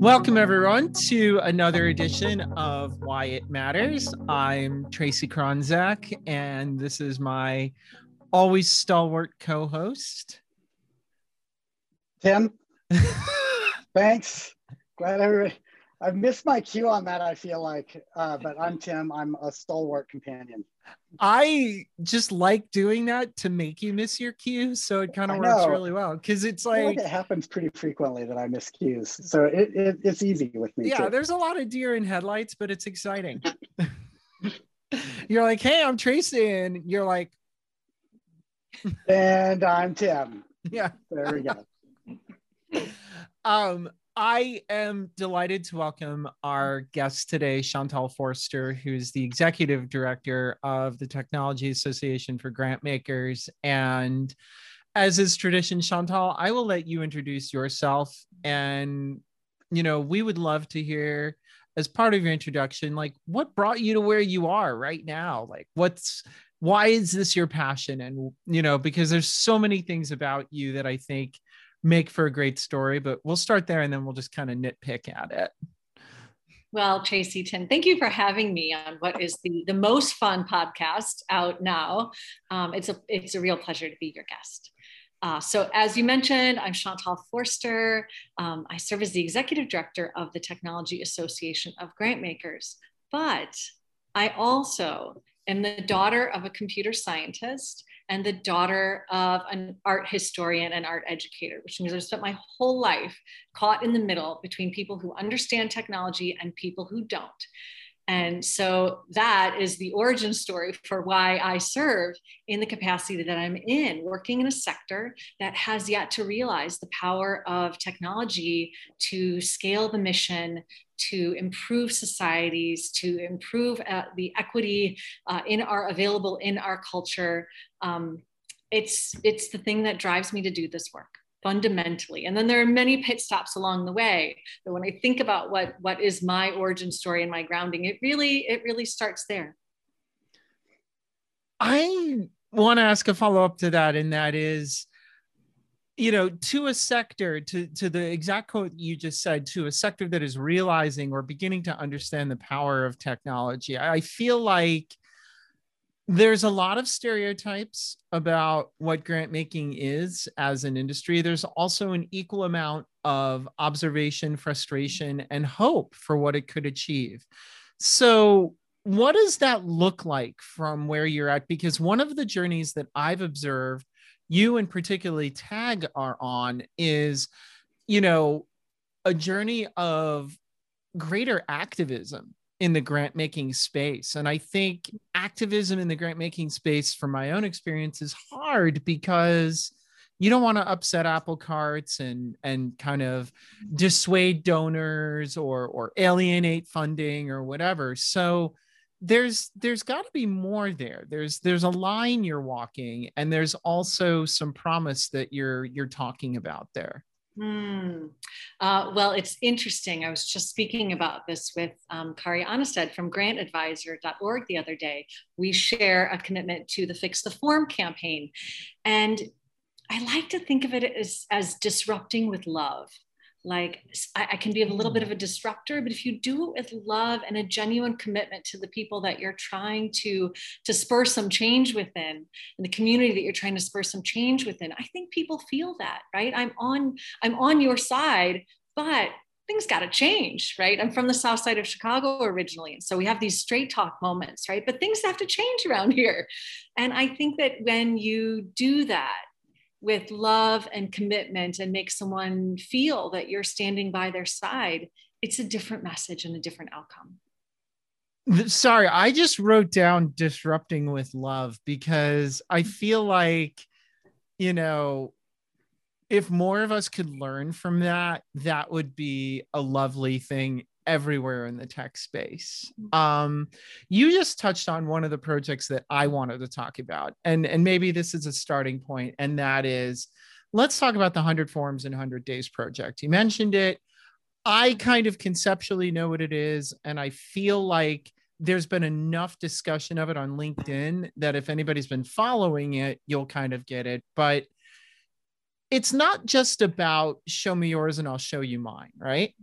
Welcome, everyone, to another edition of Why It Matters. I'm Tracy Kronzak, and this is my always stalwart co host, Tim. Thanks. Glad everybody. I've missed my cue on that, I feel like. Uh, but I'm Tim. I'm a stalwart companion. I just like doing that to make you miss your cues. So it kind of works really well because it's like, like, it happens pretty frequently that I miss cues. So it, it it's easy with me. Yeah, too. there's a lot of deer in headlights, but it's exciting. you're like, hey, I'm Tracy. And you're like, and I'm Tim. Yeah. There we go. um, I am delighted to welcome our guest today, Chantal Forster, who's the executive director of the Technology Association for Grant Makers. And as is tradition, Chantal, I will let you introduce yourself. And, you know, we would love to hear, as part of your introduction, like what brought you to where you are right now? Like, what's, why is this your passion? And, you know, because there's so many things about you that I think make for a great story, but we'll start there and then we'll just kind of nitpick at it. Well, Tracy Tim, thank you for having me on what is the, the most fun podcast out now. Um, it's a it's a real pleasure to be your guest. Uh, so, as you mentioned, I'm Chantal Forster. Um, I serve as the executive director of the Technology Association of Grantmakers, but I also am the daughter of a computer scientist and the daughter of an art historian and art educator, which means I've spent my whole life caught in the middle between people who understand technology and people who don't. And so that is the origin story for why I serve in the capacity that I'm in, working in a sector that has yet to realize the power of technology to scale the mission, to improve societies, to improve uh, the equity uh, in our available in our culture. Um, it's it's the thing that drives me to do this work fundamentally. And then there are many pit stops along the way. But when I think about what what is my origin story and my grounding, it really it really starts there. I want to ask a follow up to that, and that is you know to a sector to to the exact quote you just said to a sector that is realizing or beginning to understand the power of technology i feel like there's a lot of stereotypes about what grant making is as an industry. There's also an equal amount of observation frustration and hope for what it could achieve. So what does that look like from where you're at? Because one of the journeys that i've observed you and particularly tag are on is you know a journey of greater activism in the grant making space. And i think activism in the grant making space from my own experience is hard because you don't want to upset apple carts and and kind of dissuade donors or or alienate funding or whatever. So there's there's got to be more there there's there's a line you're walking and there's also some promise that you're you're talking about there Hmm. Uh, well, it's interesting. I was just speaking about this with um, Kari Aanestad from grantadvisor.org the other day. We share a commitment to the Fix the Form campaign. And I like to think of it as, as disrupting with love like I, I, can be a little bit of mm. a disruptor but if you do it with love and a genuine commitment to the people that you're trying to to spur some change within and the community that you're trying to spur some change within i think people feel that right? I'm on i'm on your side but things got to change right? I'm from the south side of chicago originally and so we have these straight talk moments right? But things have to change around here. And i think that when you do that with love and commitment and make someone feel that you're standing by their side, it's a different message and a different outcome. Sorry, I just wrote down disrupting with love because I mm-hmm. feel like, you know, if more of us could learn from that, that would be a lovely thing everywhere in the tech space. Mm-hmm. Um, you just touched on one of the projects that I wanted to talk about, and and maybe this is a starting point, and that is, let's talk about the 100 Forms in 100 Days project. You mentioned it. I kind of conceptually know what it is, and I feel like there's been enough discussion of it on LinkedIn that if anybody's been following it, you'll kind of get it. But it's not just about show me yours and I'll show you mine, right?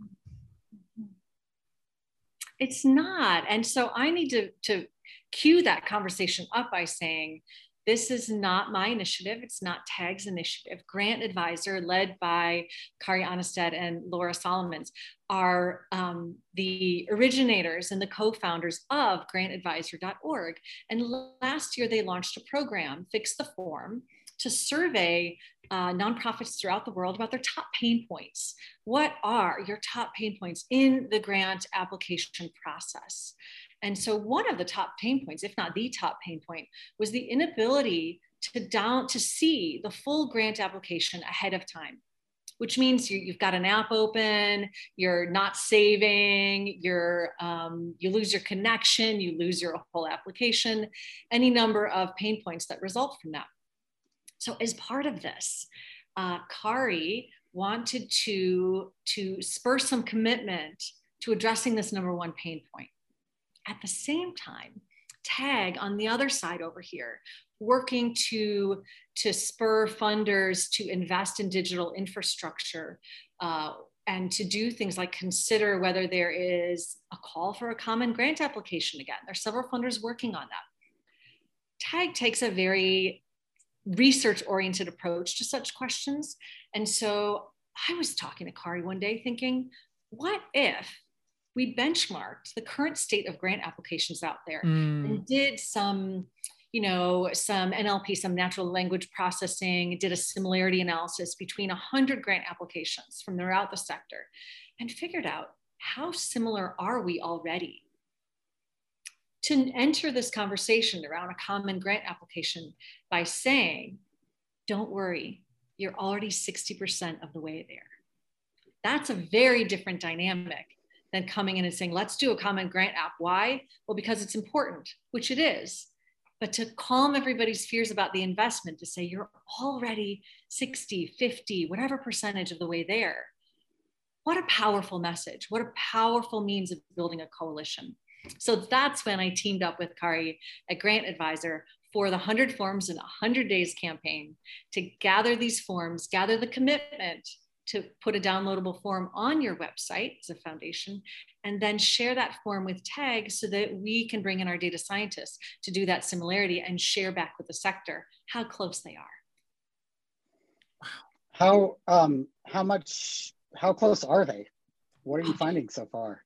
It's not. And so I need to, to cue that conversation up by saying, this is not my initiative. It's not TAG's initiative. Grant Advisor, led by Kari Aanestad and Laura Solomons, are um, the originators and the co founders of grantadvisor.org. And last year, they launched a program, Fix the Form, to survey uh, nonprofits throughout the world about their top pain points. What are your top pain points in the grant application process? And so one of the top pain points, if not the top pain point, was the inability to down to see the full grant application ahead of time which means you, have got an app open, you're not saving, you're, um, you lose your connection, you lose your whole application, any number of pain points that result from that. So as part of this, uh, Kari wanted to, to spur some commitment to addressing this number one pain point. At the same time, tag on the other side over here working to to spur funders to invest in digital infrastructure uh, and to do things like consider whether there is a call for a common grant application again There are several funders working on that tag takes a very research oriented approach to such questions and so i was talking to kari one day thinking what if we benchmarked the current state of grant applications out there mm. and did some you know some nlp some natural language processing did a similarity analysis between 100 grant applications from throughout the sector and figured out how similar are we already to enter this conversation around a common grant application by saying don't worry you're already 60% of the way there that's a very different dynamic than coming in and saying, let's do a common grant app. Why? Well, because it's important, which it is. But to calm everybody's fears about the investment, to say you're already 60, 50, whatever percentage of the way there. What a powerful message. What a powerful means of building a coalition. So that's when I teamed up with Kari a Grant Advisor for the 100 Forms in 100 Days campaign to gather these forms, gather the commitment to put a downloadable form on your website as a foundation, and then share that form with TAG so that we can bring in our data scientists to do that similarity and share back with the sector how close they are. How um, how much how close are they? What are you finding so far?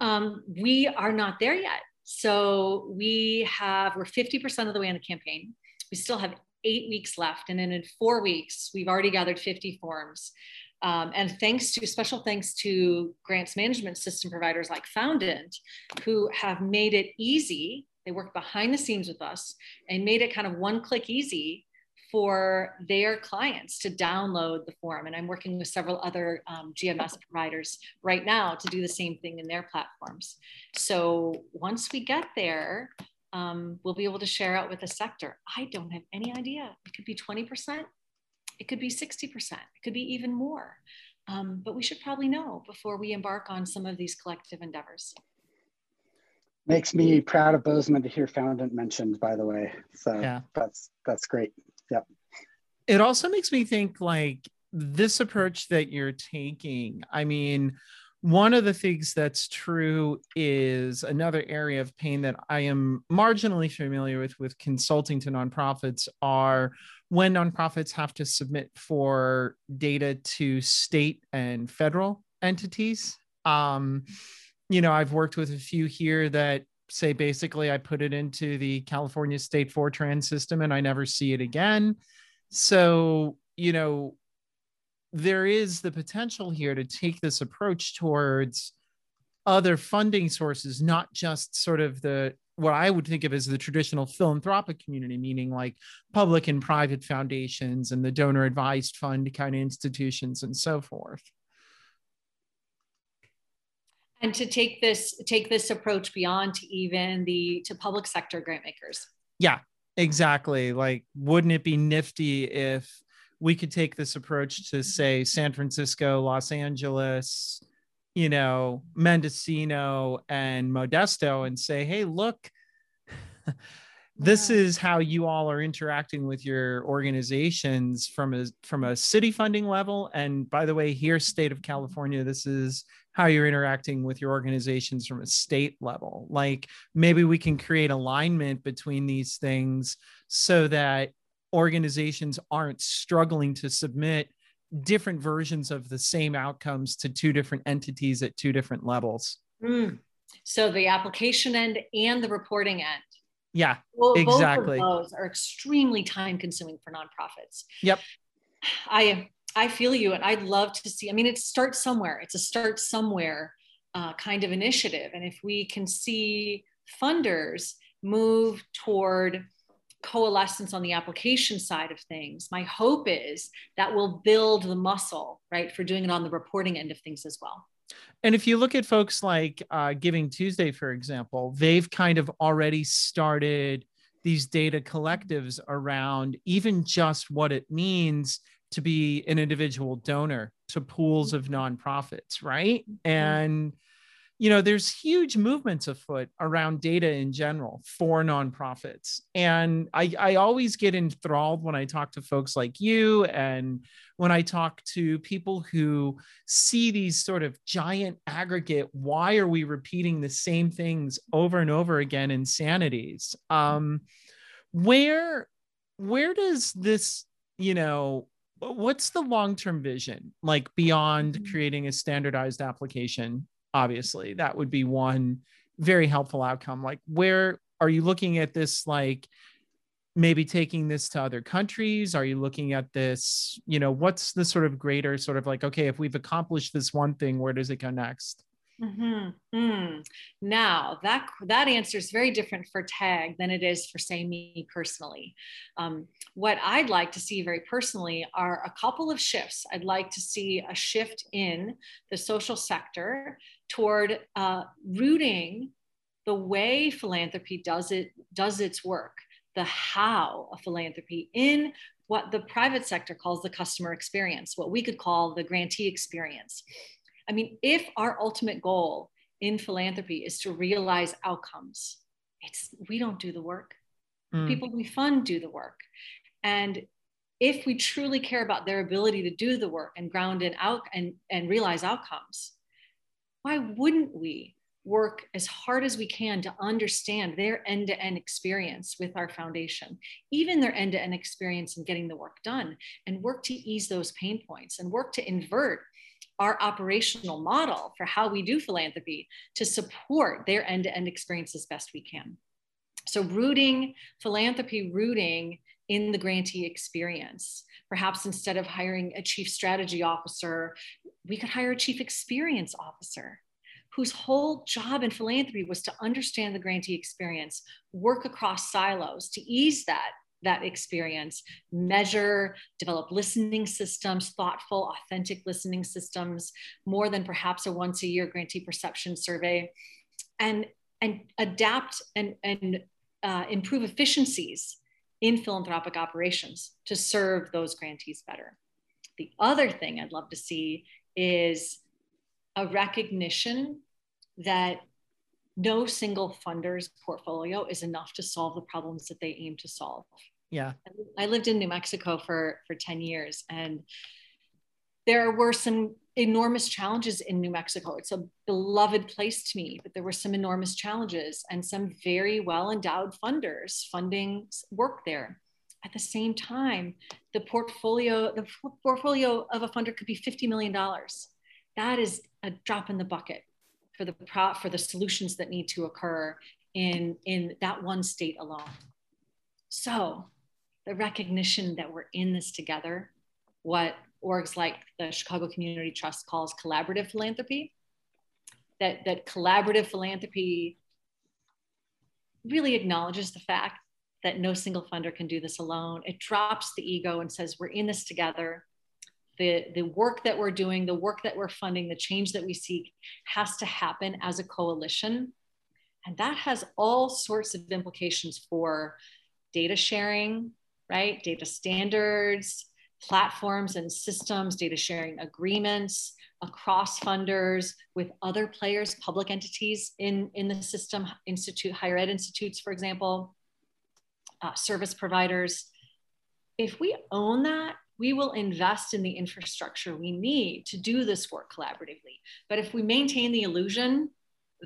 Um, we are not there yet. So we have we're 50% of the way in the campaign. We still have eight weeks left. And then in four weeks, we've already gathered 50 forms. Um, and thanks to special thanks to grants management system providers like Foundant, who have made it easy. They work behind the scenes with us and made it kind of one click easy for their clients to download the form. And I'm working with several other um, GMS providers right now to do the same thing in their platforms. So once we get there, um, we'll be able to share out with the sector. I don't have any idea. It could be 20%, it could be 60%, it could be even more. Um, but we should probably know before we embark on some of these collective endeavors. Makes me proud of Bozeman to hear Foundant mentioned, by the way. So yeah. that's that's great. Yep. It also makes me think like this approach that you're taking. I mean, one of the things that's true is another area of pain that I am marginally familiar with with consulting to nonprofits are when nonprofits have to submit for data to state and federal entities. Um, you know, I've worked with a few here that say basically I put it into the California State Fortran system and I never see it again. So, you know, there is the potential here to take this approach towards other funding sources, not just sort of the what I would think of as the traditional philanthropic community, meaning like public and private foundations and the donor advised fund kind of institutions and so forth. And to take this take this approach beyond to even the to public sector grant makers. Yeah, exactly. Like, wouldn't it be nifty if we could take this approach to mm-hmm. say San Francisco, Los Angeles, you know, Mendocino and Modesto and say, hey, look, this is how you all are interacting with your organizations from a from a city funding level. And by the way, here, state of California, this is how you're interacting with your organizations from a state level. Like maybe we can create alignment between these things so that organizations aren't struggling to submit different versions of the same outcomes to two different entities at two different levels. Mm. So the application end and the reporting end. Yeah, well, exactly. Both of those are extremely time consuming for nonprofits. Yep. I I feel you, and I'd love to see. I mean, it starts somewhere. It's a start somewhere uh, kind of initiative, and if we can see funders move toward coalescence on the application side of things, my hope is that will build the muscle, right, for doing it on the reporting end of things as well. And if you look at folks like uh, Giving Tuesday, for example, they've kind of already started these data collectives around even just what it means to be an individual donor to pools of nonprofits, right? Mm-hmm. You know, there's huge movements afoot around data in general for nonprofits. And I, I always get enthralled when I talk to folks like you and when I talk to people who see these sort of giant aggregate, why are we repeating the same things over and over again insanities? Um, where where does this, you know, what's the long-term vision like beyond mm-hmm. creating a standardized application obviously that would be one very helpful outcome. Like where are you looking at this like maybe taking this to other countries? Are you looking at this you know what's the sort of greater sort of like okay if we've accomplished this one thing where does it go next Mm-hmm. Mm. Now that that answer is very different for tag than it is for say me personally. Um, what I'd like to see very personally are a couple of shifts. I'd like to see a shift in the social sector toward uh, rooting the way philanthropy does it does its work, the how of philanthropy in what the private sector calls the customer experience, what we could call the grantee experience. I mean, if our ultimate goal in philanthropy is to realize outcomes, it's we don't do the work. Mm. People we fund do the work. And if we truly care about their ability to do the work and ground in out and, and realize outcomes, why wouldn't we work as hard as we can to understand their end-to-end experience with our foundation even their end-to-end experience in getting the work done and work to ease those pain points and work to invert our operational model for how we do philanthropy to support their end to end experience as best we can. So, rooting philanthropy, rooting in the grantee experience. Perhaps instead of hiring a chief strategy officer, we could hire a chief experience officer whose whole job in philanthropy was to understand the grantee experience, work across silos to ease that that experience, measure, develop listening systems, thoughtful, authentic listening systems, more than perhaps a once a year grantee perception survey, and, and adapt and, and uh, improve efficiencies in philanthropic operations to serve those grantees better. The other thing I'd love to see is a recognition that no single funder's portfolio is enough to solve the problems that they aim to solve yeah. I lived in new mexico for for 10 years and there were some enormous challenges in new mexico. It's a beloved place to me but there were some enormous challenges and some very well endowed funders funding work there. At the same time the portfolio the portfolio of a funder could be 50 million dollars. That is a drop in the bucket for the pro, for the solutions that need to occur in in that one state alone. So the recognition that we're in this together, what orgs like the Chicago Community Trust calls collaborative philanthropy, that, that collaborative philanthropy really acknowledges the fact that no single funder can do this alone. It drops the ego and says, we're in this together. The, the work that we're doing, the work that we're funding, the change that we seek has to happen as a coalition. And that has all sorts of implications for data sharing, right? Data standards, platforms and systems, data sharing agreements across funders with other players, public entities in, in the system, institute, higher ed institutes, for example, uh, service providers. If we own that, we will invest in the infrastructure we need to do this work collaboratively. But if we maintain the illusion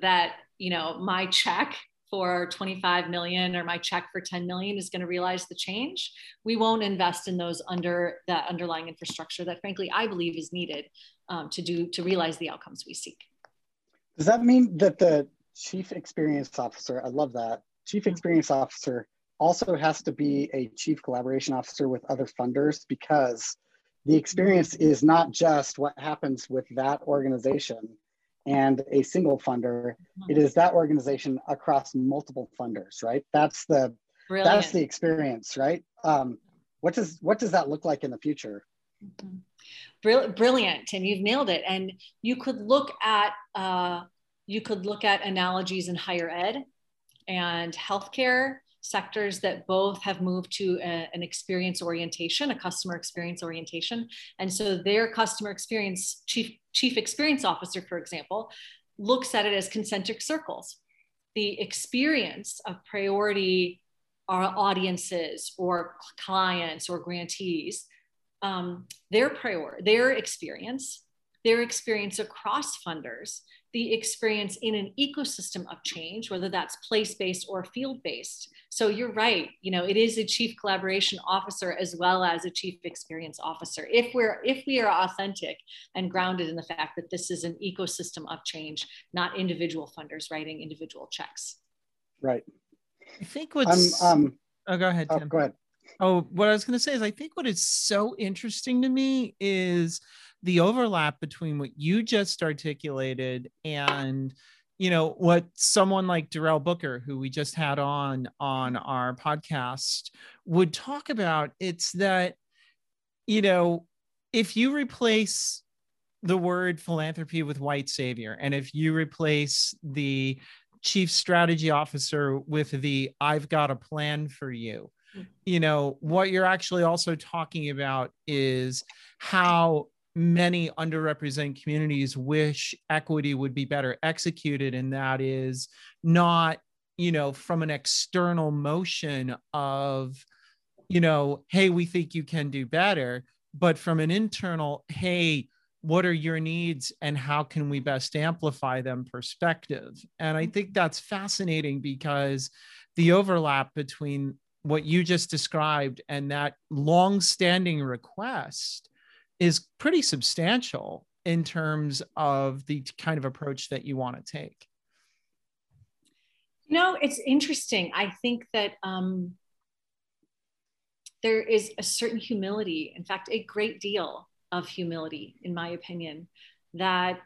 that, you know, my check for 25 million or my check for 10 million is going to realize the change, we won't invest in those under that underlying infrastructure that frankly I believe is needed um, to do to realize the outcomes we seek. Does that mean that the chief experience officer, I love that, chief experience officer also has to be a chief collaboration officer with other funders because the experience is not just what happens with that organization and a single funder. It is that organization across multiple funders right? That's the Brilliant. that's the experience right? Um, what does what does that look like in the future? Mm-hmm. brilliant tim. You've nailed it. And you could look at uh, you could look at analogies in higher ed and healthcare sectors that both have moved to a, an experience orientation, a customer experience orientation. And so their customer experience chief, chief experience officer, for example, looks at it as concentric circles. The experience of priority our audiences or clients or grantees, um, their prior, their experience, their experience across funders, the experience in an ecosystem of change, whether that's place-based or field-based. So you're right, you know, it is a chief collaboration officer as well as a chief experience officer. If we're if we are authentic and grounded in the fact that this is an ecosystem of change, not individual funders writing individual checks. Right. I think what's um, um oh go ahead, oh, Tim. Oh, go ahead. Oh, what I was gonna say is I think what is so interesting to me is the overlap between what you just articulated and you know what someone like Darrell Booker, who we just had on on our podcast, would talk about. It's that you know if you replace the word philanthropy with white savior, and if you replace the chief strategy officer with the I've got a plan for you, hmm. you know what you're actually also talking about is how many underrepresented communities wish equity would be better executed and that is not you know from an external motion of you know hey we think you can do better but from an internal hey what are your needs and how can we best amplify them perspective? And i think that's fascinating because the overlap between what you just described and that long standing request is pretty substantial in terms of the kind of approach that you want to take. You know, it's interesting. I think that um, there is a certain humility, in fact, a great deal of humility, in my opinion, that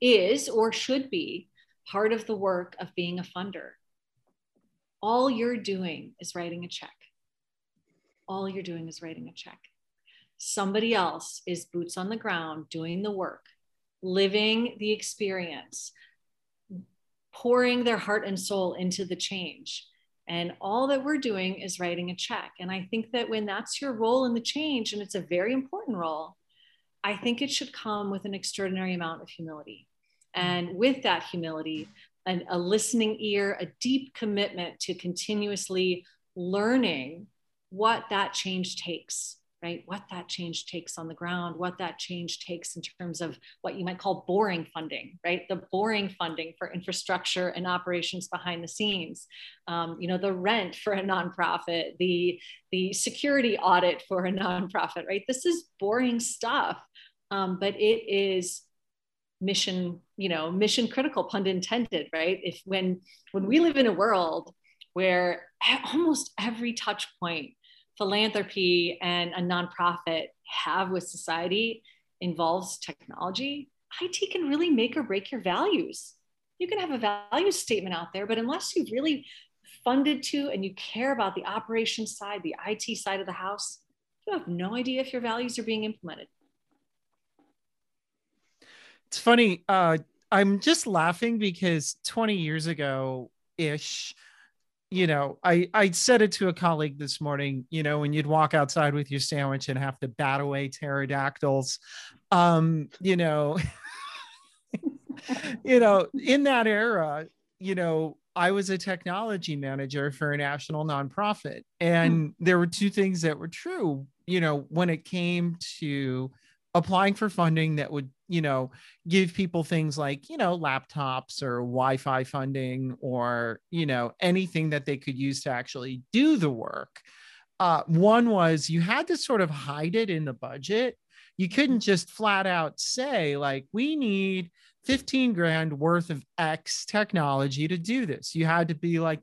is or should be part of the work of being a funder. All you're doing is writing a check. All you're doing is writing a check somebody else is boots on the ground doing the work, living the experience, pouring their heart and soul into the change. And all that we're doing is writing a check. And I think that when that's your role in the change, and it's a very important role, I think it should come with an extraordinary amount of humility. And with that humility, and a listening ear, a deep commitment to continuously learning what that change takes right? What that change takes on the ground, what that change takes in terms of what you might call boring funding, right? The boring funding for infrastructure and operations behind the scenes, um, you know, the rent for a nonprofit, the the security audit for a nonprofit, right? This is boring stuff, um, but it is mission, you know, mission critical, pun intended, right? If when when we live in a world where almost every touch point philanthropy and a nonprofit have with society involves technology, IT can really make or break your values. You can have a value statement out there, but unless you've really funded to and you care about the operations side, the IT side of the house, you have no idea if your values are being implemented. It's funny. Uh, I'm just laughing because 20 years ago ish, you know, I I said it to a colleague this morning. You know, when you'd walk outside with your sandwich and have to bat away pterodactyls, um, you know, you know, in that era, you know, I was a technology manager for a national nonprofit, and there were two things that were true. You know, when it came to applying for funding that would you know give people things like you know laptops or wi-fi funding or you know anything that they could use to actually do the work. Uh, one was you had to sort of hide it in the budget. You couldn't just flat out say like we need 15 grand worth of x technology to do this. You had to be like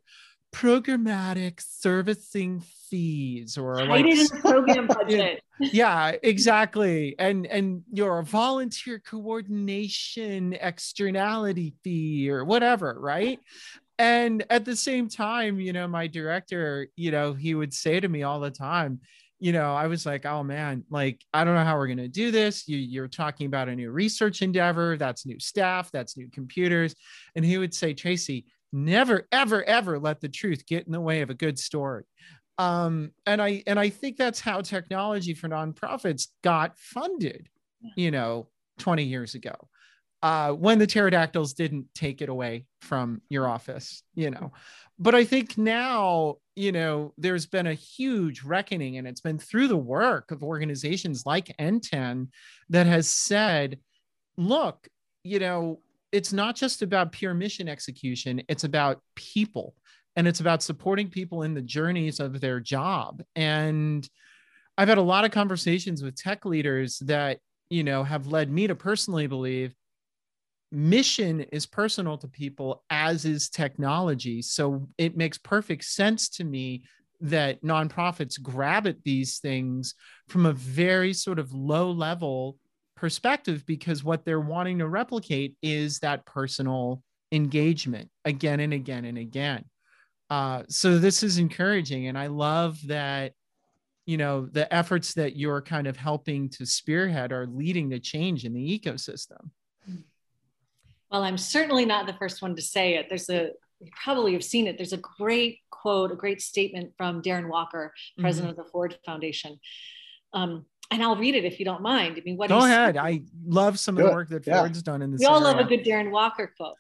programmatic servicing fees or Hide like in the program budget. yeah exactly. And and your volunteer coordination externality fee or whatever right? And at the same time you know my director you know he would say to me all the time you know i was like oh man like i don't know how we're going to do this. You, you're talking about a new research endeavor. That's new staff. That's new computers. And he would say tracy never ever ever let the truth get in the way of a good story um, and i and i think that's how technology for nonprofits got funded you know 20 years ago. Uh, when the pterodactyls didn't take it away from your office you know. But i think now you know there's been a huge reckoning and it's been through the work of organizations like NTEN that has said look you know it's not just about pure mission execution it's about people and it's about supporting people in the journeys of their job. And i've had a lot of conversations with tech leaders that you know have led me to personally believe mission is personal to people as is technology. So it makes perfect sense to me that nonprofits grab at these things from a very sort of low level perspective because what they're wanting to replicate is that personal engagement again and again and again uh, so this is encouraging and i love that you know the efforts that you're kind of helping to spearhead are leading to change in the ecosystem well i'm certainly not the first one to say it there's a you probably have seen it there's a great quote a great statement from darren walker president mm-hmm. of the ford foundation um, and I'll read it if you don't mind. I mean, what? Go ahead. Said, I love some of the work that yeah. Ford's done in this. We all area. love a good Darren Walker quote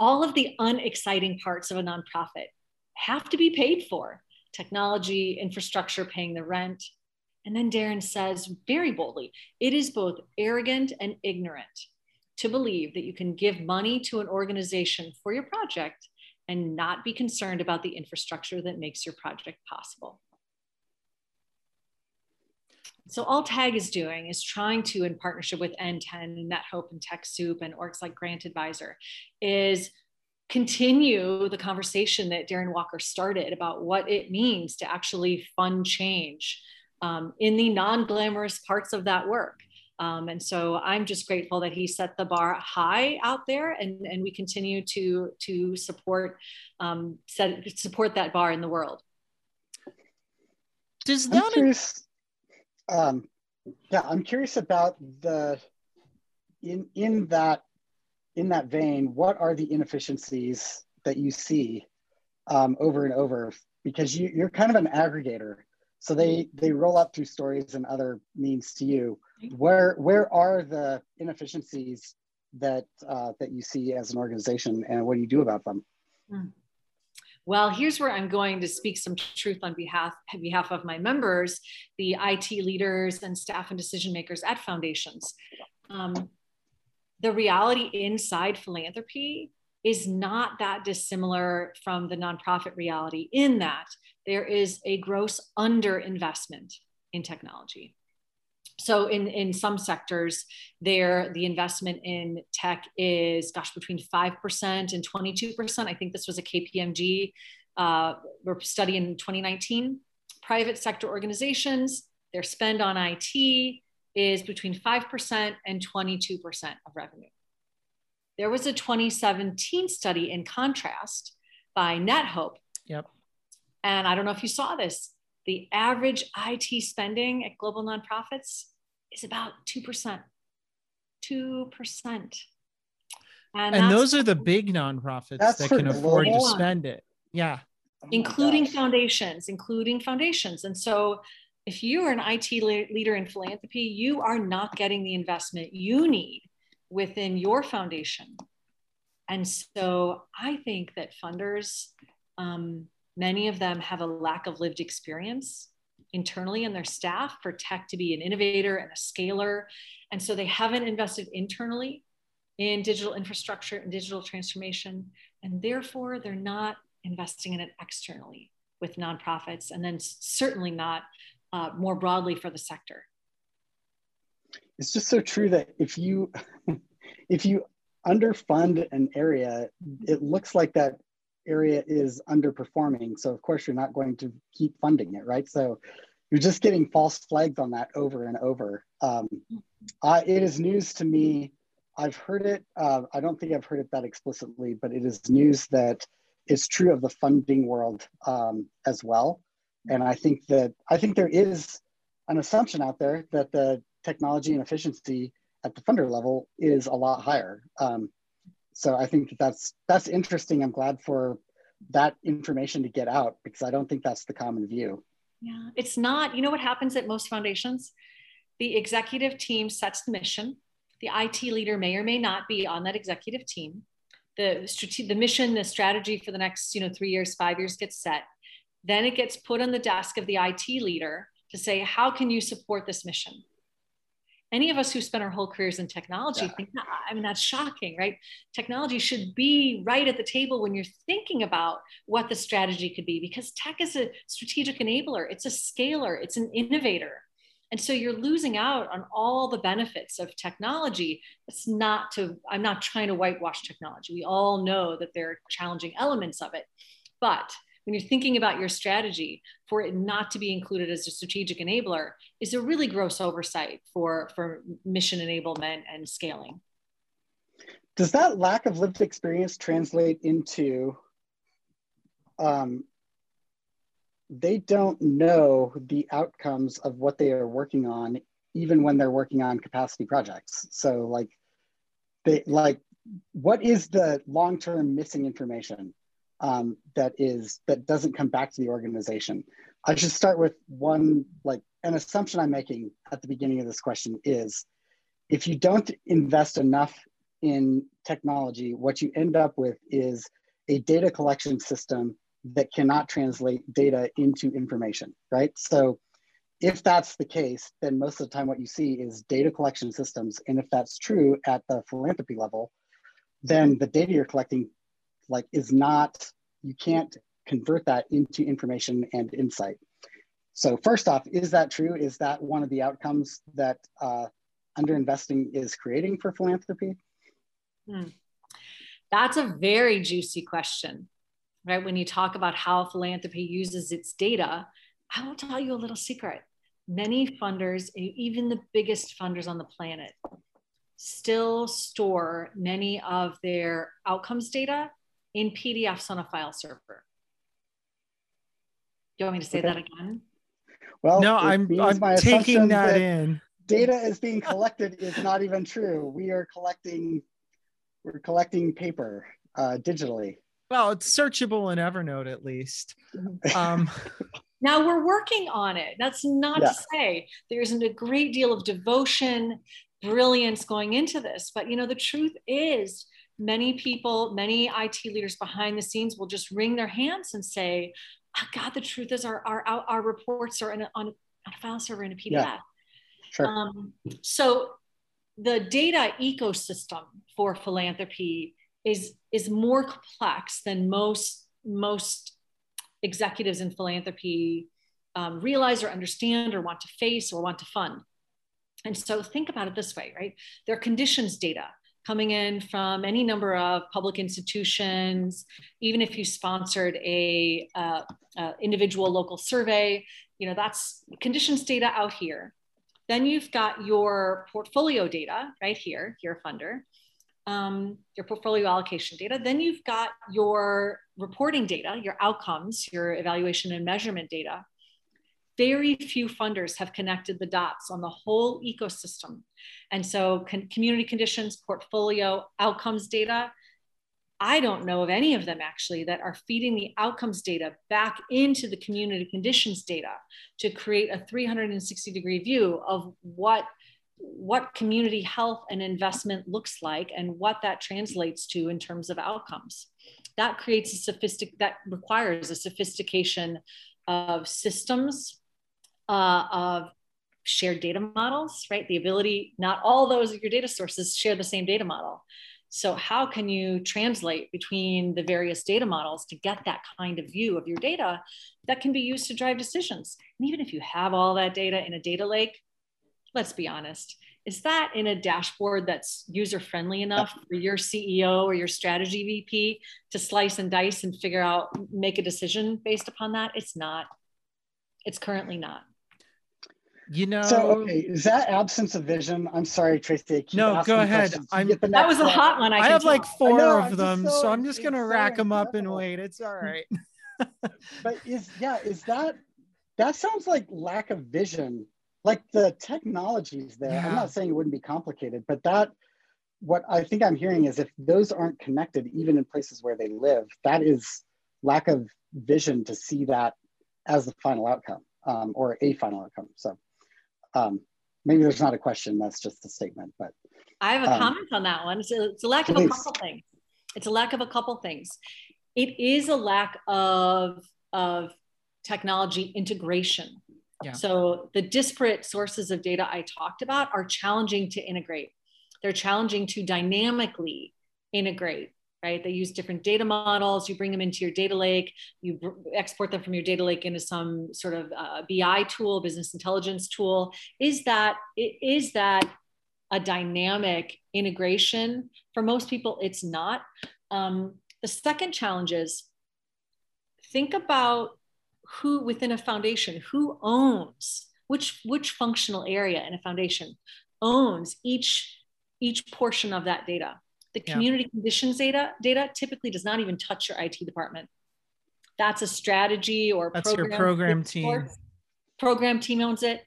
all of the unexciting parts of a nonprofit have to be paid for technology, infrastructure, paying the rent. And then Darren says very boldly it is both arrogant and ignorant to believe that you can give money to an organization for your project and not be concerned about the infrastructure that makes your project possible. So all TAG is doing is trying to, in partnership with NTEN and NetHope and TechSoup and orgs like Grant Advisor, is continue the conversation that Darren Walker started about what it means to actually fund change um, in the non-glamorous parts of that work. Um, and so I'm just grateful that he set the bar high out there, and, and we continue to to support um, set, support that bar in the world. Does that um, yeah, I'm curious about the in in that in that vein. What are the inefficiencies that you see um, over and over? Because you, you're kind of an aggregator, so they they roll up through stories and other means to you. Where where are the inefficiencies that uh, that you see as an organization, and what do you do about them? Hmm well, here's where I'm going to speak some truth on behalf, behalf of my members, the IT leaders and staff and decision makers at foundations. Um, the reality inside philanthropy is not that dissimilar from the nonprofit reality in that there is a gross underinvestment in technology so in, in some sectors there the investment in tech is gosh between 5% and 22% i think this was a kpmg uh, study in 2019 private sector organizations their spend on it is between 5% and 22% of revenue. There was a 2017 study in contrast by nethope. Yep. And i don't know if you saw this the average IT spending at global nonprofits is about 2%. 2%. And, and those are the big nonprofits that can afford to spend it. Yeah. Oh including gosh. foundations, including foundations. And so if you are an IT leader in philanthropy, you are not getting the investment you need within your foundation. And so I think that funders, um, many of them have a lack of lived experience internally in their staff for tech to be an innovator and a scaler. And so they haven't invested internally in digital infrastructure and digital transformation. And therefore, they're not investing in it externally with nonprofits, and then certainly not uh, more broadly for the sector. It's just so true that if you if you underfund an area, it looks like that area is underperforming. So of course you're not going to keep funding it, right? So you're just getting false flags on that over and over. Um, uh, it is news to me. I've heard it. Uh, I don't think I've heard it that explicitly, but it is news that is true of the funding world um, as well. And I think that I think there is an assumption out there that the technology and efficiency at the funder level is a lot higher. Um, so I think that that's that's interesting. I'm glad for that information to get out because I don't think that's the common view. Yeah, it's not. You know what happens at most foundations? The executive team sets the mission. The IT leader may or may not be on that executive team the strate- the mission, the strategy for the next you know three years, five years gets set. Then it gets put on the desk of the IT leader to say, how can you support this mission? Any of us who spend our whole careers in technology yeah. think, ah, I mean, that's shocking, right? Technology should be right at the table when you're thinking about what the strategy could be, because tech is a strategic enabler, it's a scaler, it's an innovator. And so you're losing out on all the benefits of technology. It's not to, I'm not trying to whitewash technology. We all know that there are challenging elements of it. But when you're thinking about your strategy, for it not to be included as a strategic enabler is a really gross oversight for, for mission enablement and scaling. Does that lack of lived experience translate into um, they don't know the outcomes of what they are working on even when they're working on capacity projects so like they like what is the long-term missing information um, that is that doesn't come back to the organization i should start with one like an assumption i'm making at the beginning of this question is if you don't invest enough in technology what you end up with is a data collection system that cannot translate data into information, right? So if that's the case, then most of the time what you see is data collection systems. And if that's true at the philanthropy level, then the data you're collecting like is not, you can't convert that into information and insight. So first off, is that true? Is that one of the outcomes that uh, underinvesting is creating for philanthropy? Hmm. That's a very juicy question right? When you talk about how philanthropy uses its data, I will tell you a little secret. Many funders, even the biggest funders on the planet, still store many of their outcomes data in PDFs on a file server. Do you want me to say okay. that again? Well, no, I'm, I'm taking that, that in. Data is being collected is not even true. We are collecting, we're collecting paper uh, digitally. Well, it's searchable in Evernote at least. Um, now we're working on it. That's not yeah. to say there isn't a great deal of devotion, brilliance going into this. But you know, the truth is, many people, many IT leaders behind the scenes will just wring their hands and say, oh, "God, the truth is, our our our reports are in a, on, a, file server in a PDF." Yeah. Sure. Um, so the data ecosystem for philanthropy is is more complex than most most executives in philanthropy um, realize or understand or want to face or want to fund. And so think about it this way, right? There are conditions data coming in from any number of public institutions, even if you sponsored a, uh, uh, individual local survey, you know, that's conditions data out here. Then you've got your portfolio data right here, your funder um, your portfolio allocation data. Then you've got your reporting data, your outcomes, your evaluation and measurement data. Very few funders have connected the dots on the whole ecosystem. And so con- community conditions, portfolio, outcomes data, I don't know of any of them actually that are feeding the outcomes data back into the community conditions data to create a 360 degree view of what what community health and investment looks like and what that translates to in terms of outcomes that creates a sophistic that requires a sophistication of systems uh, of shared data models right? The ability not all those of your data sources share the same data model. So how can you translate between the various data models to get that kind of view of your data that can be used to drive decisions? And even if you have all that data in a data lake let's be honest is that in a dashboard that's user friendly enough for your ceo or your strategy vp to slice and dice and figure out make a decision based upon that? It's not. It's currently not you know so okay is that absence of vision? I'm sorry tracy no go ahead. I'm, that was a hot one i, I have tell. like four know, of them so, so, i'm just gonna rack them up and wait. It's all right. But is yeah is that that sounds like lack of vision. Like the technologies there. Yeah. i'm not saying it wouldn't be complicated but that what i think i'm hearing is if those aren't connected even in places where they live that is lack of vision to see that as the final outcome um, or a final outcome so um, maybe there's not a question that's just a statement but i have a um, comment on that one it's a, it's a lack please. of a couple things it's a lack of a couple things it is a lack of of technology integration yeah. So the disparate sources of data I talked about are challenging to integrate. They're challenging to dynamically integrate, right? They use different data models. You bring them into your data lake, you export them from your data lake into some sort of uh, BI tool, business intelligence tool. Is that is that a dynamic integration? For most people, it's not. Um, the second challenge is think about who within a foundation who owns which which functional area in a foundation owns each each portion of that data the community yeah. conditions data data typically does not even touch your IT department that's a strategy or that's program your program team program team owns it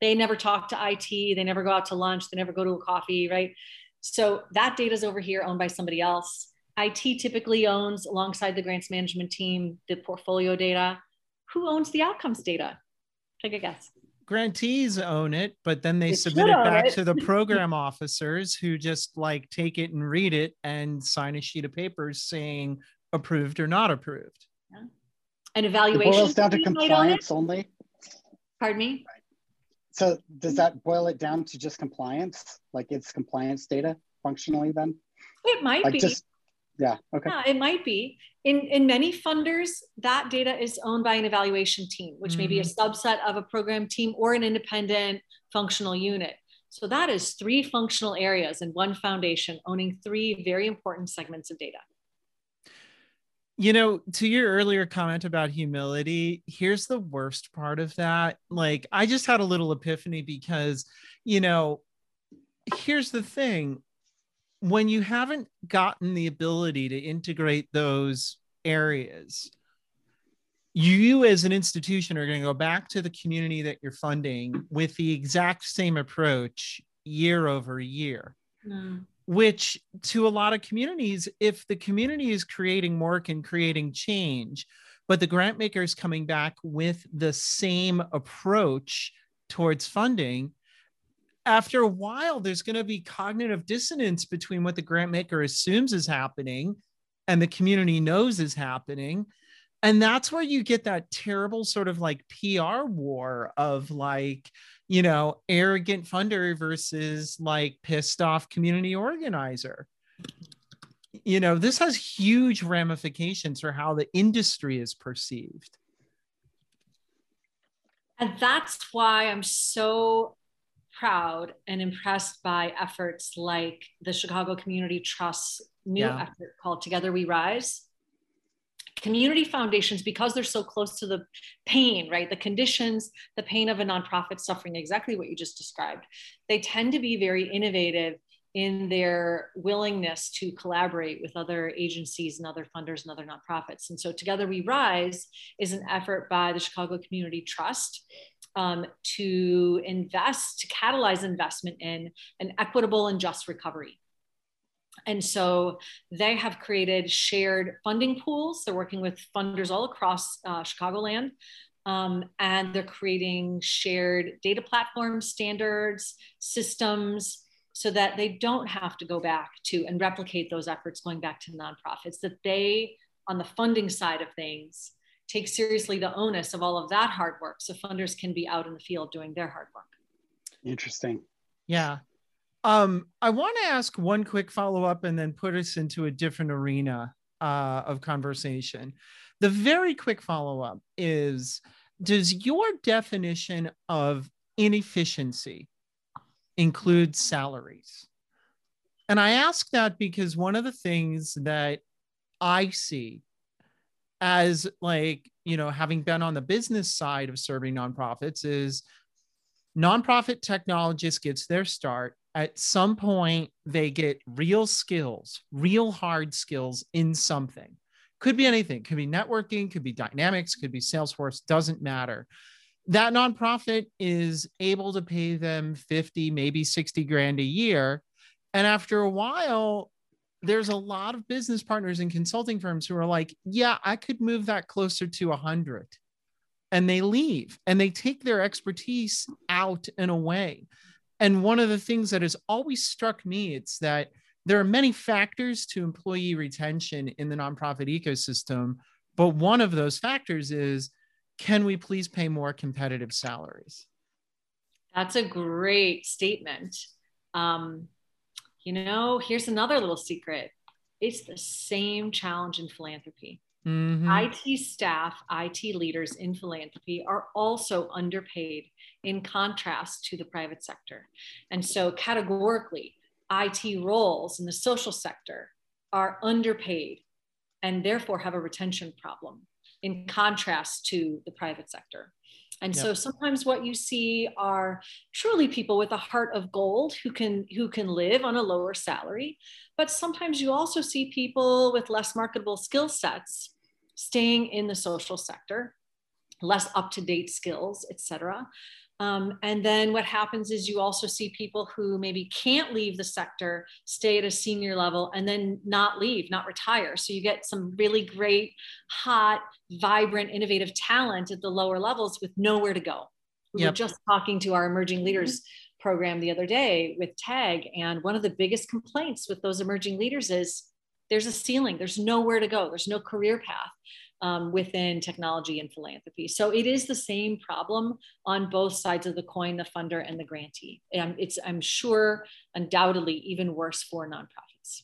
they never talk to IT they never go out to lunch they never go to a coffee right so that data is over here owned by somebody else IT typically owns, alongside the grants management team, the portfolio data who owns the outcomes data? Take a guess. Grantees own it, but then they, they submit it back it. to the program officers who just like take it and read it and sign a sheet of paper saying approved or not approved. Yeah. An evaluation. It boils down to compliance only. Pardon me? So does that boil it down to just compliance? Like it's compliance data functionally then? It might like be. Just yeah okay yeah, it might be in in many funders that data is owned by an evaluation team which mm-hmm. may be a mm-hmm. subset of a program team or an independent functional unit so that is three functional areas and one foundation owning three very important segments of data you know to your earlier comment about humility here's the worst part of that like i just had a little epiphany because you know here's the thing when you haven't gotten the ability to integrate those areas, you as an institution are going to go back to the community that you're funding with the exact same approach year over year. Mm. Which, to a lot of communities, if the community is creating work and creating change, but the grant maker is coming back with the same approach towards funding, after a while, there's going to be cognitive dissonance between what the grant maker assumes is happening and the community knows is happening. And that's where you get that terrible sort of like PR war of like, you know, arrogant funder versus like pissed off community organizer. You know, this has huge ramifications for how the industry is perceived. And that's why I'm so proud and impressed by efforts like the Chicago Community Trust's new yeah. effort called Together We Rise. Community foundations, because they're so close to the pain, right? The conditions, the pain of a nonprofit suffering, exactly what you just described, they tend to be very innovative in their willingness to collaborate with other agencies and other funders and other nonprofits. And so Together We Rise is an effort by the Chicago Community Trust um, to invest, to catalyze investment in an equitable and just recovery. And so they have created shared funding pools. They're working with funders all across uh, Chicagoland. Um, and they're creating shared data platforms, standards, systems, so that they don't have to go back to and replicate those efforts going back to nonprofits, that they, on the funding side of things, take seriously the onus of all of that hard work so funders can be out in the field doing their hard work. Interesting. Yeah. Um, I want to ask one quick follow up and then put us into a different arena uh, of conversation. The very quick follow up is Does your definition of inefficiency include salaries? And I ask that because one of the things that I see as like, you know, having been on the business side of serving nonprofits is nonprofit technologist gets their start. At some point they get real skills real hard skills in something. Could be anything. Could be networking could be dynamics could be salesforce doesn't matter. That nonprofit is able to pay them 50 maybe 60 grand a year. And after a while there's a lot of business partners and consulting firms who are like yeah i could move that closer to 100 and they leave and they take their expertise out and away and one of the things that has always struck me it's that there are many factors to employee retention in the nonprofit ecosystem but one of those factors is can we please pay more competitive salaries? That's a great statement. Um, you know here's another little secret it's the same challenge in philanthropy Mm-hmm. IT staff, IT leaders in philanthropy are also underpaid in contrast to the private sector. And so, categorically, IT roles in the social sector are underpaid and therefore have a retention problem in contrast to the private sector. And yep. so sometimes what you see are truly people with a heart of gold who can who can live on a lower salary, but sometimes you also see people with less marketable skill sets staying in the social sector, less up to date skills, etc. Um, and then what happens is you also see people who maybe can't leave the sector, stay at a senior level, and then not leave, not retire. So you get some really great, hot, vibrant, innovative talent at the lower levels with nowhere to go. We yep. were just talking to our emerging leaders program the other day with TAG, and one of the biggest complaints with those emerging leaders is there's a ceiling, there's nowhere to go, there's no career path um, within technology and philanthropy. So it is the same problem on both sides of the coin, the funder and the grantee. And it's, I'm sure, undoubtedly even worse for nonprofits.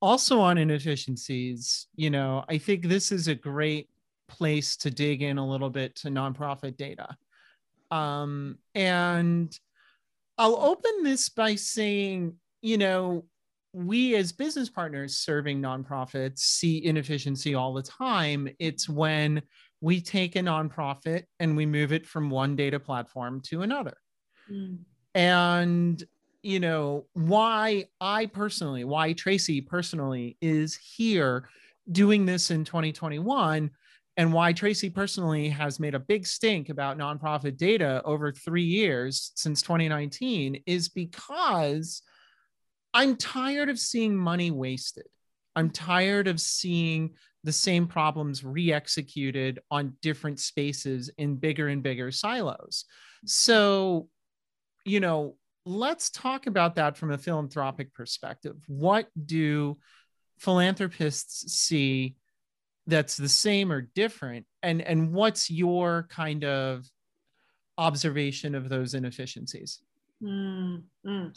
Also on inefficiencies, you know, I think this is a great place to dig in a little bit to nonprofit data. Um, and I'll open this by saying, you know, we as business partners serving nonprofits see inefficiency all the time. It's when we take a nonprofit and we move it from one data platform to another. Mm. And you know why I personally, why Tracy personally is here doing this in 2021 and why Tracy personally has made a big stink about nonprofit data over 3 years since 2019 is because I'm tired of seeing money wasted. I'm tired of seeing the same problems re-executed on different spaces in bigger and bigger silos. So, you know, let's talk about that from a philanthropic perspective. What do philanthropists see that's the same or different? And and what's your kind of observation of those inefficiencies? Mm-hmm.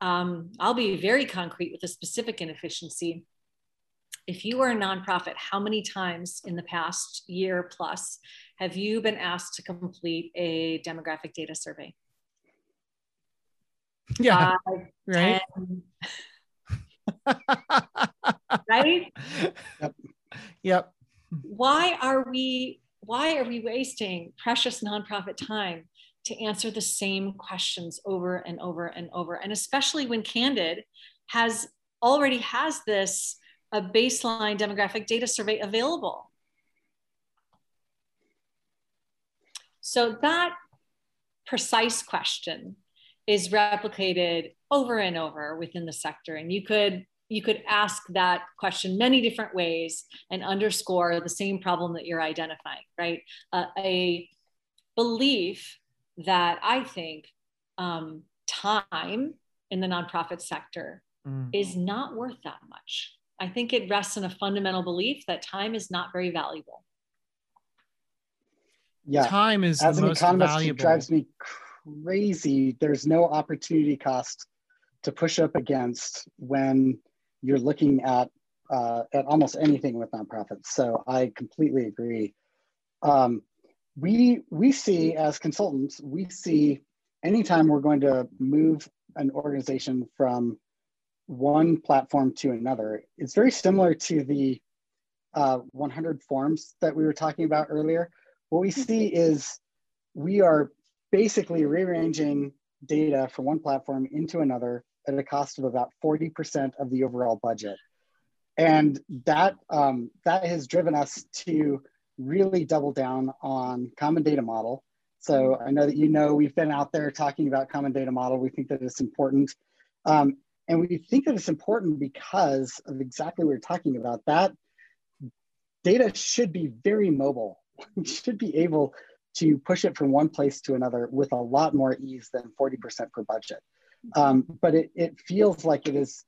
Um, I'll be very concrete with a specific inefficiency. If you are a nonprofit, how many times in the past year plus have you been asked to complete a demographic data survey? Yeah. Five, right. 10, right? Yep. Yep. Why are we why are we wasting precious nonprofit time to answer the same questions over and over and over. And especially when Candid has already has this a baseline demographic data survey available. So that precise question is replicated over and over within the sector. And you could you could ask that question many different ways and underscore the same problem that you're identifying, right? Uh, a belief that I think um, time in the nonprofit sector mm. is not worth that much. I think it rests in a fundamental belief that time is not very valuable. Yeah, time is as an economist, valuable. it drives me crazy. There's no opportunity cost to push up against when you're looking at uh, at almost anything with nonprofits. So I completely agree. Um, we we see as consultants, we see anytime we're going to move an organization from one platform to another, it's very similar to the uh, 100 forms that we were talking about earlier. What we see is we are basically rearranging data from one platform into another at a cost of about 40% of the overall budget. And that, um, that has driven us to really double down on common data model. So I know that you know we've been out there talking about common data model. We think that it's important. Um, and we think that it's important because of exactly what we're talking about. That data should be very mobile. you should be able to push it from one place to another with a lot more ease than 40% per budget. Um, but it, it feels like it is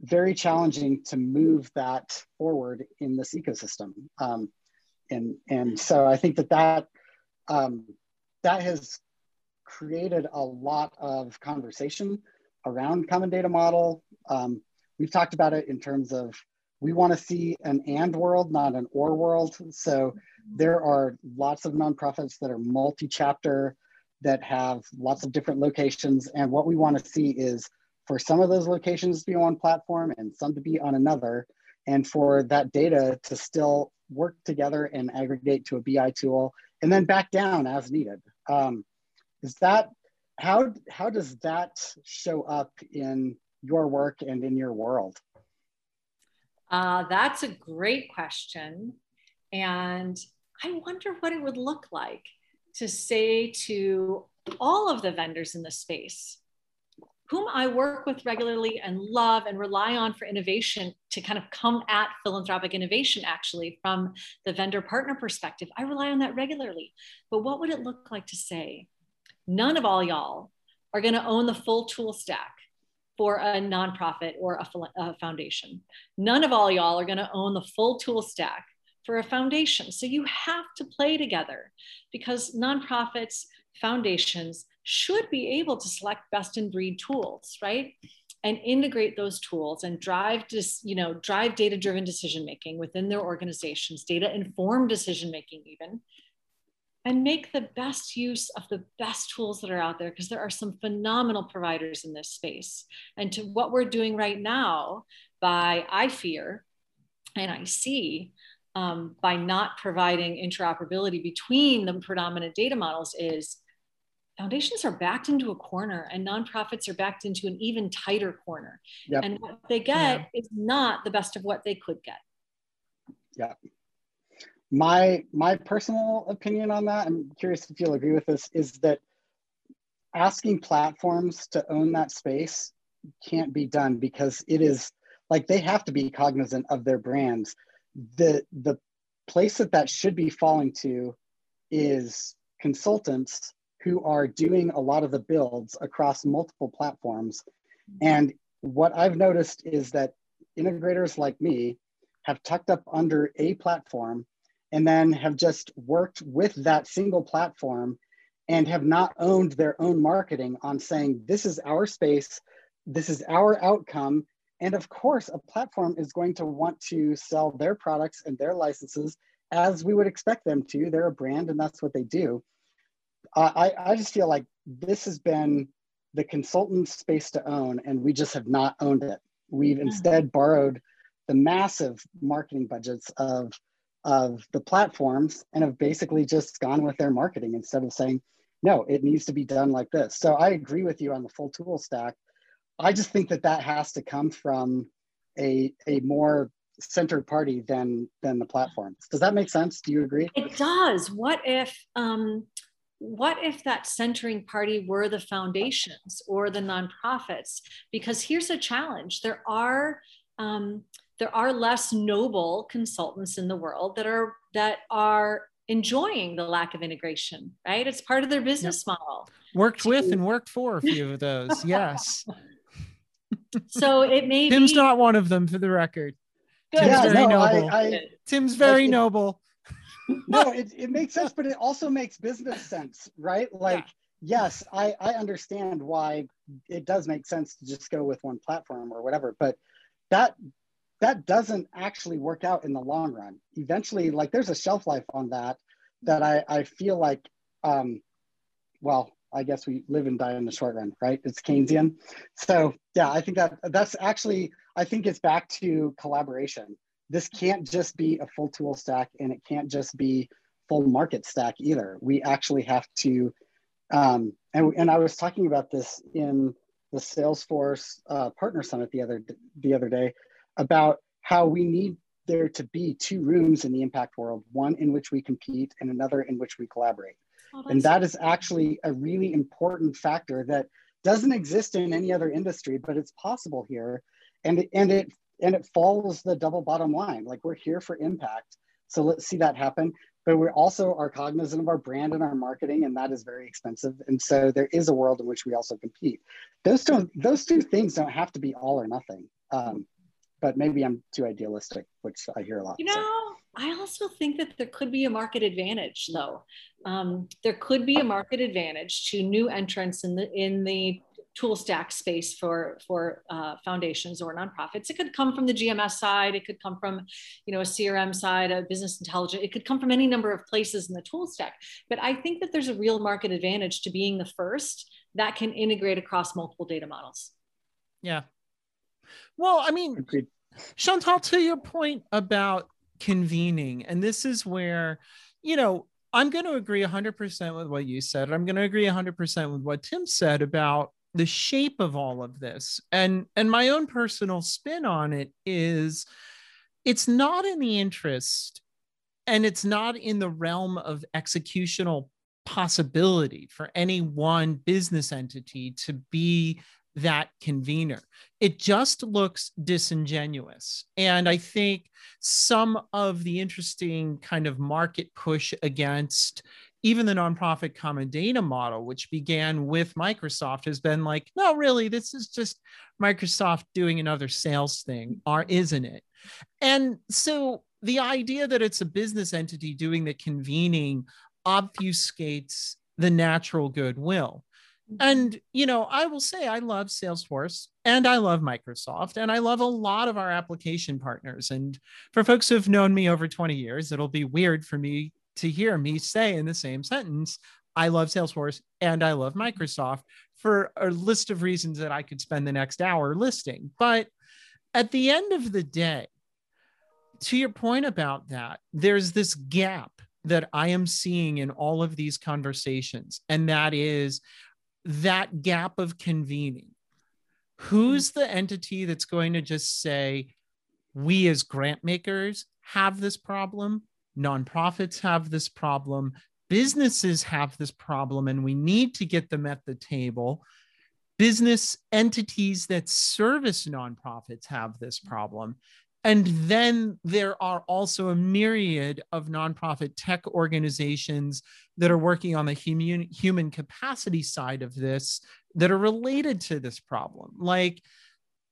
very challenging to move that forward in this ecosystem. Um, and, and so I think that that, um, that has created a lot of conversation around common data model. Um, we've talked about it in terms of we want to see an and world, not an or world. So there are lots of nonprofits that are multi-chapter that have lots of different locations. And what we want to see is for some of those locations to be on one platform and some to be on another, and for that data to still work together and aggregate to a BI tool and then back down as needed. Um, is that how how does that show up in your work and in your world? Uh, that's a great question, and I wonder what it would look like to say to all of the vendors in the space whom I work with regularly and love and rely on for innovation to kind of come at philanthropic innovation actually from the vendor partner perspective. I rely on that regularly. But what would it look like to say, none of all y'all are going to own the full tool stack for a nonprofit or a, a foundation? None of all y'all are going to own the full tool stack for a foundation. So you have to play together because nonprofits, foundations should be able to select best in breed tools, right? And integrate those tools and drive just, you know, drive data-driven decision making within their organizations, data-informed decision making even, and make the best use of the best tools that are out there because there are some phenomenal providers in this space. And to what we're doing right now by I fear and I see um, by not providing interoperability between the predominant data models is foundations are backed into a corner and nonprofits are backed into an even tighter corner. Yep. And what they get yeah. is not the best of what they could get. Yeah. My my personal opinion on that, I'm curious if you'll agree with this, is that asking platforms to own that space can't be done because it is like they have to be cognizant of their brands the the place that that should be falling to is consultants who are doing a lot of the builds across multiple platforms and what i've noticed is that integrators like me have tucked up under a platform and then have just worked with that single platform and have not owned their own marketing on saying this is our space this is our outcome and of course, a platform is going to want to sell their products and their licenses as we would expect them to. They're a brand and that's what they do. I, I just feel like this has been the consultant space to own, and we just have not owned it. We've instead borrowed the massive marketing budgets of, of the platforms and have basically just gone with their marketing instead of saying, no, it needs to be done like this. So I agree with you on the full tool stack. I just think that that has to come from a a more centered party than than the platforms. Does that make sense? Do you agree? It does. What if um, what if that centering party were the foundations or the nonprofits? Because here's a challenge: there are um, there are less noble consultants in the world that are that are enjoying the lack of integration. Right? It's part of their business yep. model. Worked to, with and worked for a few of those. Yes. so it may. Tim's be, not one of them, for the record. Tim's yeah, very no, noble. I, I, Tim's very noble no, it, it makes sense, but it also makes business sense, right? Like, yeah. yes, I, I understand why it does make sense to just go with one platform or whatever, but that that doesn't actually work out in the long run. Eventually, like there's a shelf life on that that I, I feel like um, well, I guess we live and die in the short run, right? It's Keynesian. So yeah, I think that that's actually I think it's back to collaboration this can't just be a full tool stack and it can't just be full market stack either. We actually have to, um, and, and I was talking about this in the Salesforce uh, Partner Summit the other the other day about how we need there to be two rooms in the impact world, one in which we compete and another in which we collaborate. Oh, and that is actually a really important factor that doesn't exist in any other industry, but it's possible here. And, and it and it follows the double bottom line. Like we're here for impact. So let's see that happen. But we also are cognizant of our brand and our marketing, and that is very expensive. And so there is a world in which we also compete. Those two, those two things don't have to be all or nothing. Um, but maybe I'm too idealistic, which I hear a lot. You know, so. I also think that there could be a market advantage, though. Um, there could be a market advantage to new entrants in the in the tool stack space for for uh, foundations or nonprofits. It could come from the GMS side. It could come from, you know, a CRM side, a business intelligence. It could come from any number of places in the tool stack. But I think that there's a real market advantage to being the first that can integrate across multiple data models. Yeah. Well, I mean, Agreed. Chantal, to your point about convening, and this is where, you know, I'm going to agree 100% with what you said. I'm going to agree 100% with what Tim said about the shape of all of this and and my own personal spin on it is it's not in the interest and it's not in the realm of executional possibility for any one business entity to be that convener. It just looks disingenuous. And I think some of the interesting kind of market push against even the nonprofit common data model, which began with Microsoft, has been like, no, really, this is just Microsoft doing another sales thing, or isn't it? And so the idea that it's a business entity doing the convening obfuscates the natural goodwill. Mm-hmm. And, you know, I will say I love Salesforce and I love Microsoft and I love a lot of our application partners. And for folks who have known me over 20 years, it'll be weird for me to hear me say in the same sentence, I love Salesforce and I love Microsoft for a list of reasons that I could spend the next hour listing. But at the end of the day, to your point about that, there's this gap that I am seeing in all of these conversations, and that is that gap of convening. Who's the entity that's going to just say, we as grant makers have this problem? Nonprofits have this problem. Businesses have this problem, and we need to get them at the table. Business entities that service nonprofits have this problem. And then there are also a myriad of nonprofit tech organizations that are working on the human, human capacity side of this that are related to this problem. Like,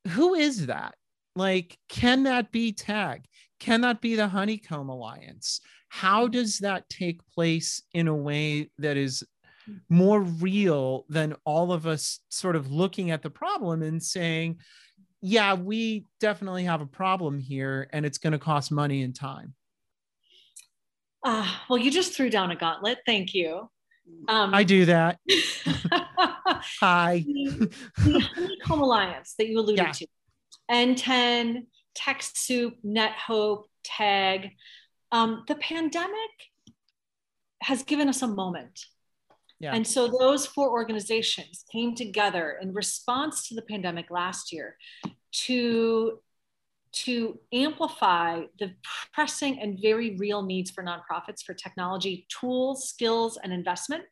who is that? Like, can that be TAG? Can that be the Honeycomb Alliance? How does that take place in a way that is more real than all of us sort of looking at the problem and saying, yeah, we definitely have a problem here and it's going to cost money and time? Uh, well, you just threw down a gauntlet. Thank you. Um, I do that. Hi. The, the Honeycomb Alliance that you alluded yeah. to, NTEN, TechSoup, NetHope, TAG. Um, the pandemic has given us a moment. Yeah. And so those four organizations came together in response to the pandemic last year to, to amplify the pressing and very real needs for nonprofits for technology tools, skills, and investment.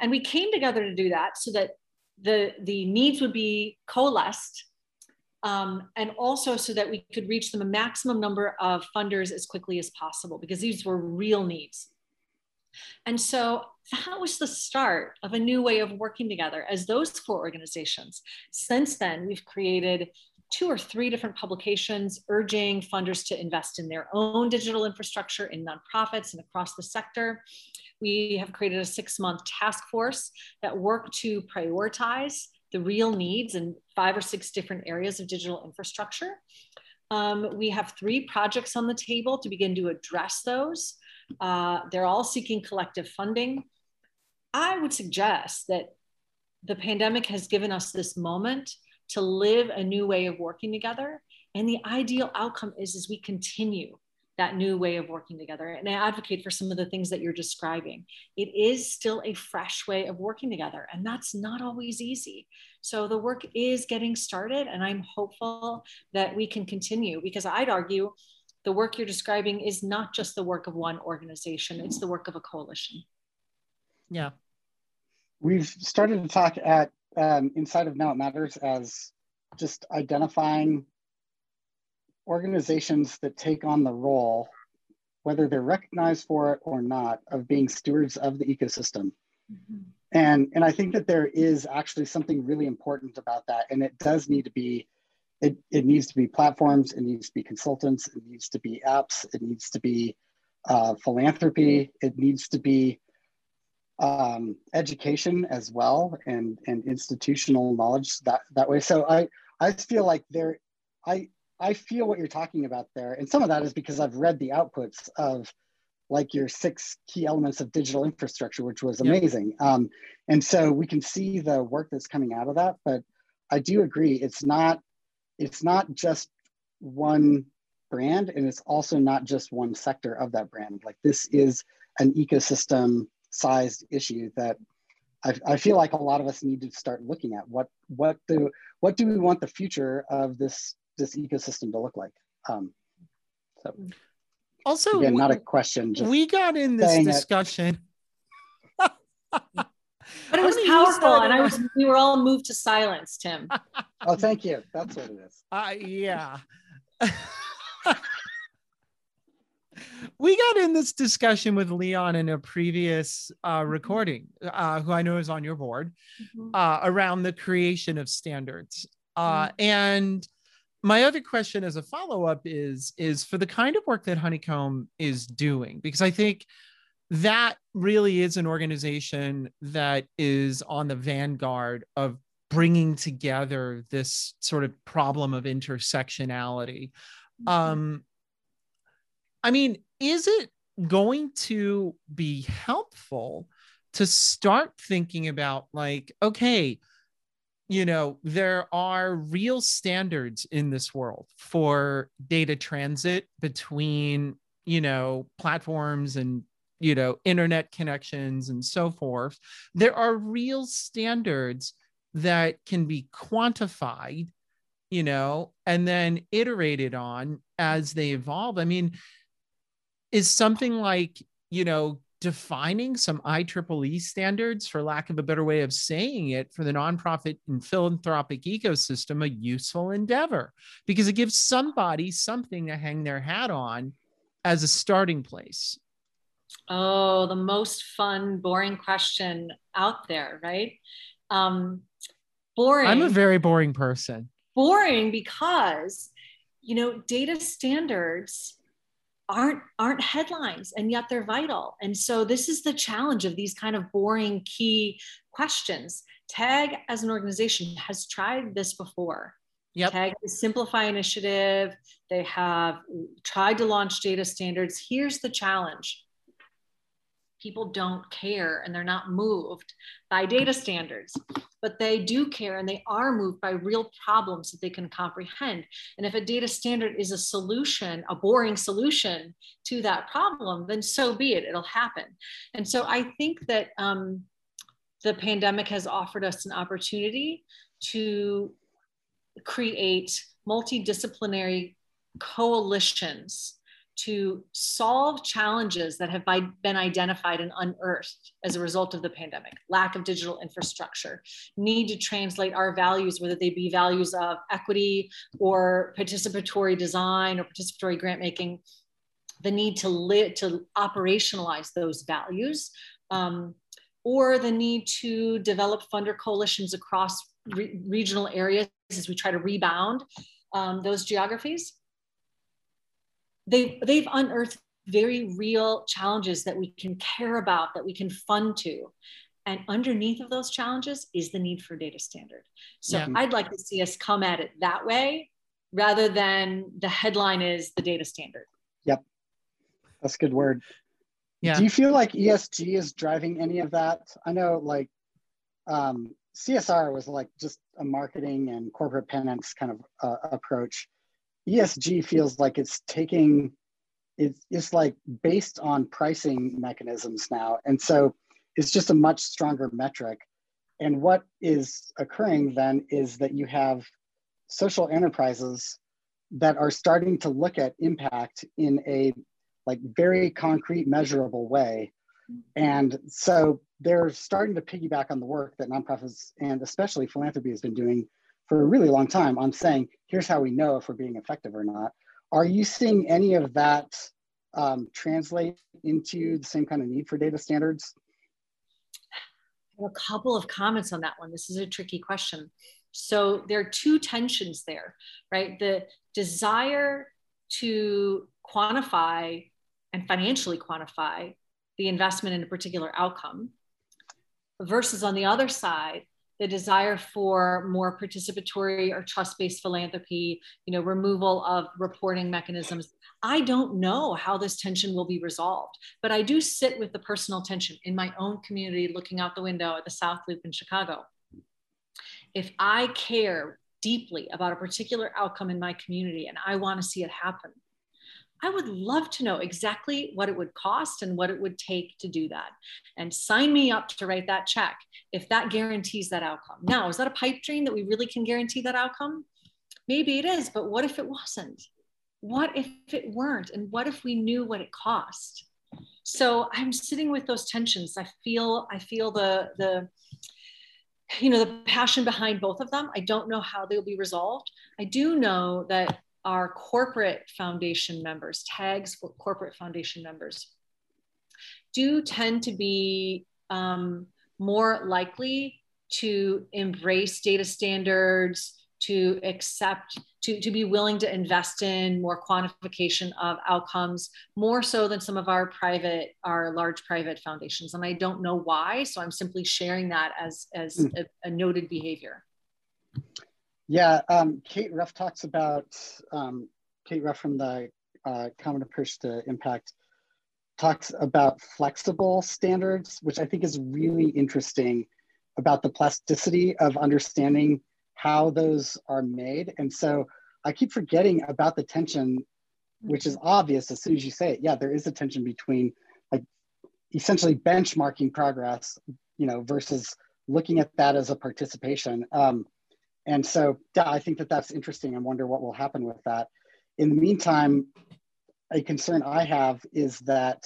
And we came together to do that so that the, the needs would be coalesced um, and also so that we could reach them a maximum number of funders as quickly as possible because these were real needs. And so that was the start of a new way of working together as those four organizations. Since then, we've created two or three different publications urging funders to invest in their own digital infrastructure in nonprofits and across the sector. We have created a six month task force that work to prioritize the real needs in five or six different areas of digital infrastructure. Um, we have three projects on the table to begin to address those. Uh, they're all seeking collective funding. I would suggest that the pandemic has given us this moment to live a new way of working together. And the ideal outcome is, is we continue that new way of working together. And I advocate for some of the things that you're describing. It is still a fresh way of working together, and that's not always easy. So the work is getting started, and I'm hopeful that we can continue because I'd argue the work you're describing is not just the work of one organization, it's the work of a coalition. Yeah. We've started to talk at um, inside of Now It Matters as just identifying organizations that take on the role, whether they're recognized for it or not, of being stewards of the ecosystem. Mm-hmm. And, and I think that there is actually something really important about that. And it does need to be, it, it needs to be platforms, it needs to be consultants, it needs to be apps, it needs to be uh, philanthropy, it needs to be um, education as well and, and institutional knowledge that, that way. So I, I feel like there, I, I feel what you're talking about there. And some of that is because I've read the outputs of like your six key elements of digital infrastructure, which was amazing. Um, and so we can see the work that's coming out of that. But I do agree, it's not, it's not just one brand and it's also not just one sector of that brand. Like this is an ecosystem sized issue that I, I, feel like a lot of us need to start looking at what what do what do we want the future of this this ecosystem to look like. Um, so also again, not a question. we got in this discussion. but it was powerful, and I was we were all moved to silence, Tim. oh, thank you. That's what it is. Uh, yeah. we got in this discussion with Leon in a previous uh, recording, uh, who I know is on your board, mm-hmm. uh, around the creation of standards. Uh, mm-hmm. And my other question as a follow-up is is for the kind of work that Honeycomb is doing because i think that really is an organization that is on the vanguard of bringing together this sort of problem of intersectionality mm-hmm. um i mean is it going to be helpful to start thinking about like okay you know, there are real standards in this world for data transit between, you know, platforms and, you know, internet connections and so forth. There are real standards that can be quantified, you know, and then iterated on as they evolve. I mean, is something like, you know, defining some IEEE standards, for lack of a better way of saying it, for the nonprofit and philanthropic ecosystem, a useful endeavor because it gives somebody something to hang their hat on as a starting place. Oh, the most fun, boring question out there, right? Um, boring. I'm a very boring person. Boring because, you know, data standards aren't aren't headlines and yet they're vital and so this is the challenge of these kind of boring key questions TAG as an organization has tried this before Yep. TAG the Simplify initiative. They have tried to launch data standards. Here's the challenge people don't care and they're not moved by data standards, but they do care and they are moved by real problems that they can comprehend. And if a data standard is a solution, a boring solution to that problem, then so be it, it'll happen. And so I think that um, the pandemic has offered us an opportunity to create multidisciplinary coalitions to solve challenges that have been identified and unearthed as a result of the pandemic. Lack of digital infrastructure need to translate our values whether they be values of equity or participatory design or participatory grant making the need to live to operationalize those values um, or the need to develop funder coalitions across re- regional areas as we try to rebound um, those geographies they, they've unearthed very real challenges that we can care about, that we can fund to. And underneath of those challenges is the need for data standard. So yeah. I'd like to see us come at it that way rather than the headline is the data standard. Yep. That's a good word. Yeah. Do you feel like ESG is driving any of that? I know like um, CSR was like just a marketing and corporate penance kind of uh, approach. ESG feels like it's taking it's, it's like based on pricing mechanisms now. And so it's just a much stronger metric. And what is occurring then is that you have social enterprises that are starting to look at impact in a like very concrete measurable way and so they're starting to piggyback on the work that nonprofits and especially philanthropy has been doing for a really long time on saying, here's how we know if we're being effective or not. Are you seeing any of that um, translate into the same kind of need for data standards? a couple of comments on that one. This is a tricky question. So there are two tensions there, right? The desire to quantify and financially quantify the investment in a particular outcome versus on the other side, the desire for more participatory or trust-based philanthropy, you know, removal of reporting mechanisms. I don't know how this tension will be resolved, but I do sit with the personal tension in my own community, looking out the window at the South Loop in Chicago. If I care deeply about a particular outcome in my community and I want to see it happen, I would love to know exactly what it would cost and what it would take to do that. And sign me up to write that check if that guarantees that outcome. Now, is that a pipe dream that we really can guarantee that outcome? Maybe it is, but what if it wasn't? What if it weren't? And what if we knew what it cost? So I'm sitting with those tensions. I feel, I feel the, the, you know, the passion behind both of them. I don't know how they'll be resolved. I do know that our corporate foundation members, TAG's for corporate foundation members, do tend to be um, more likely to embrace data standards, to accept, to, to be willing to invest in more quantification of outcomes, more so than some of our private, our large private foundations. And I don't know why, so I'm simply sharing that as, as mm. a, a noted behavior. Yeah, um, Kate Ruff talks about, um, Kate Ruff from the uh, Common Approach to Impact talks about flexible standards, which I think is really interesting about the plasticity of understanding how those are made. And so I keep forgetting about the tension, which is obvious as soon as you say it. Yeah, there is a tension between like essentially benchmarking progress, you know, versus looking at that as a participation. Um, and so I think that that's interesting. I wonder what will happen with that. In the meantime, a concern I have is that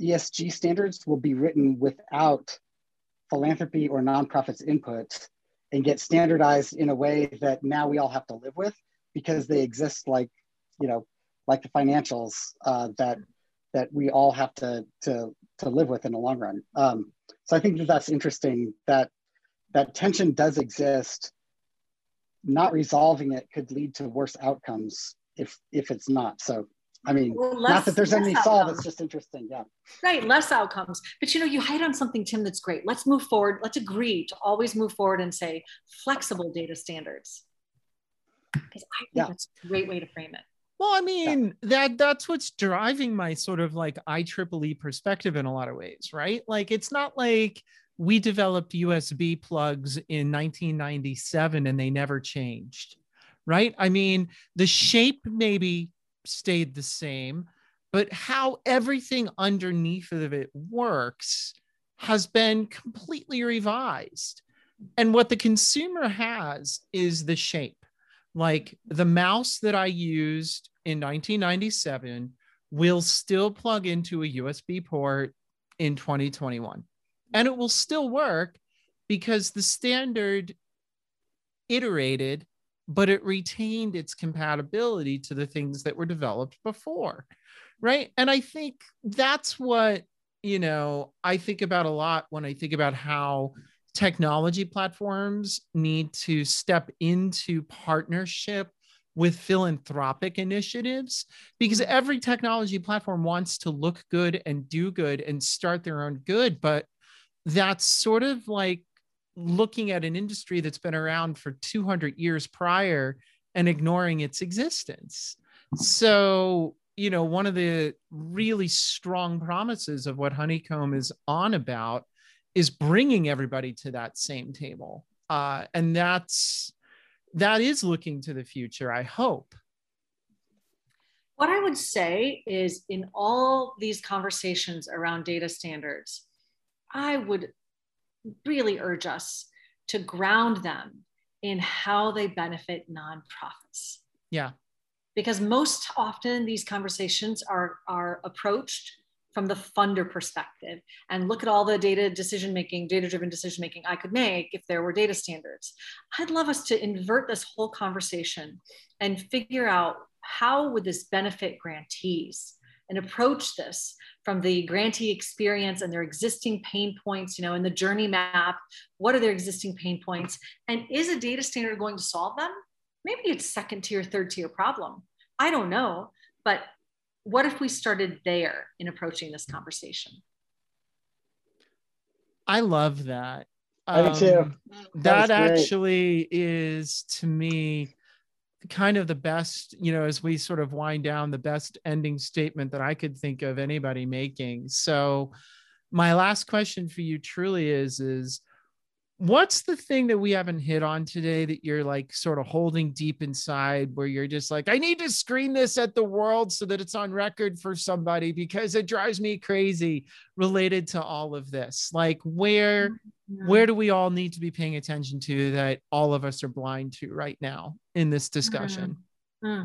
ESG standards will be written without philanthropy or nonprofits input and get standardized in a way that now we all have to live with because they exist like, you know, like the financials uh, that that we all have to to to live with in the long run. Um, so I think that that's interesting that that tension does exist not resolving it could lead to worse outcomes if if it's not. So I mean, well, less, not that there's any solve, it's just interesting. Yeah. Right, less outcomes. But you know, you hit on something, Tim, that's great. Let's move forward. Let's agree to always move forward and say flexible data standards. Because I think yeah. that's a great way to frame it. Well, I mean, yeah. that that's what's driving my sort of like IEEE perspective in a lot of ways, right? Like it's not like we developed USB plugs in 1997 and they never changed, right? I mean, the shape maybe stayed the same, but how everything underneath of it works has been completely revised. And what the consumer has is the shape. Like the mouse that I used in 1997 will still plug into a USB port in 2021. And it will still work because the standard iterated, but it retained its compatibility to the things that were developed before. Right. And I think that's what, you know, I think about a lot when I think about how technology platforms need to step into partnership with philanthropic initiatives because mm-hmm. every technology platform wants to look good and do good and start their own good but that's sort of like looking at an industry that's been around for 200 years prior and ignoring its existence so you know one of the really strong promises of what Honeycomb is on about is bringing everybody to that same table uh, and that's that is looking to the future, I hope. What I would say is in all these conversations around data standards, I would really urge us to ground them in how they benefit nonprofits. Yeah. Because most often these conversations are, are approached from the funder perspective and look at all the data decision making, data driven decision making I could make if there were data standards. I'd love us to invert this whole conversation and figure out how would this benefit grantees and approach this from the grantee experience and their existing pain points, you know, in the journey map, what are their existing pain points? And is a data standard going to solve them? Maybe it's second tier, third tier problem. I don't know, but what if we started there in approaching this conversation? I love that. I do too. Um, that, that actually is to me kind of the best, you know, as we sort of wind down, the best ending statement that I could think of anybody making. So, my last question for you truly is is what's the thing that we haven't hit on today that you're like sort of holding deep inside where you're just like i need to screen this at the world so that it's on record for somebody because it drives me crazy related to all of this like where mm-hmm. where do we all need to be paying attention to that all of us are blind to right now in this discussion mm-hmm.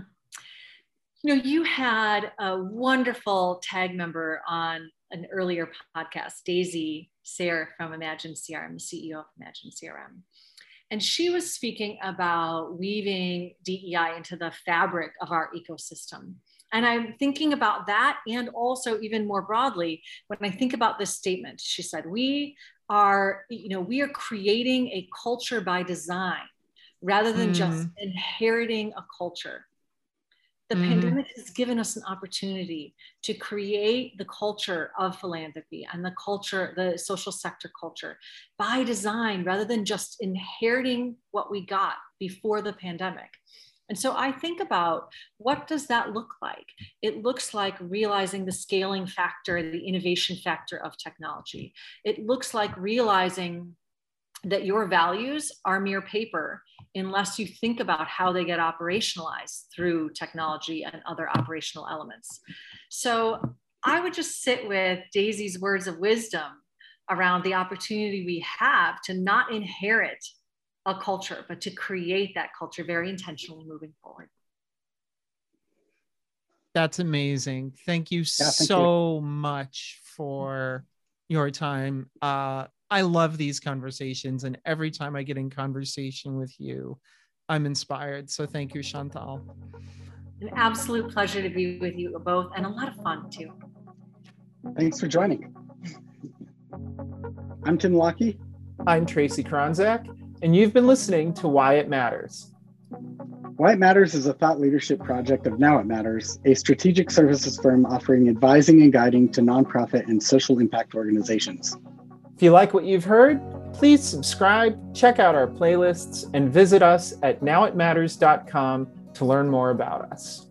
you know you had a wonderful TAG member on an earlier podcast daisy Sayre from Imagine CRM, CEO of Imagine CRM. And she was speaking about weaving DEI into the fabric of our ecosystem. And I'm thinking about that and also even more broadly, when I think about this statement, she said, we are, you know, we are creating a culture by design rather than mm. just inheriting a culture. The mm-hmm. pandemic has given us an opportunity to create the culture of philanthropy and the culture, the social sector culture by design rather than just inheriting what we got before the pandemic. And so I think about what does that look like? It looks like realizing the scaling factor, the innovation factor of technology. It looks like realizing that your values are mere paper unless you think about how they get operationalized through technology and other operational elements. So I would just sit with Daisy's words of wisdom around the opportunity we have to not inherit a culture, but to create that culture very intentionally moving forward. That's amazing. Thank you yeah, thank so you. much for your time. Uh, I love these conversations. And every time I get in conversation with you, I'm inspired. So thank you, Chantal. An absolute pleasure to be with you both and a lot of fun too. Thanks for joining. I'm Tim Lockie. I'm Tracy Kronzak, and you've been listening to Why It Matters. Why It Matters is a thought leadership project of Now It Matters, a strategic services firm offering advising and guiding to nonprofit and social impact organizations. If you like what you've heard, please subscribe, check out our playlists, and visit us at nowitmatters.com to learn more about us.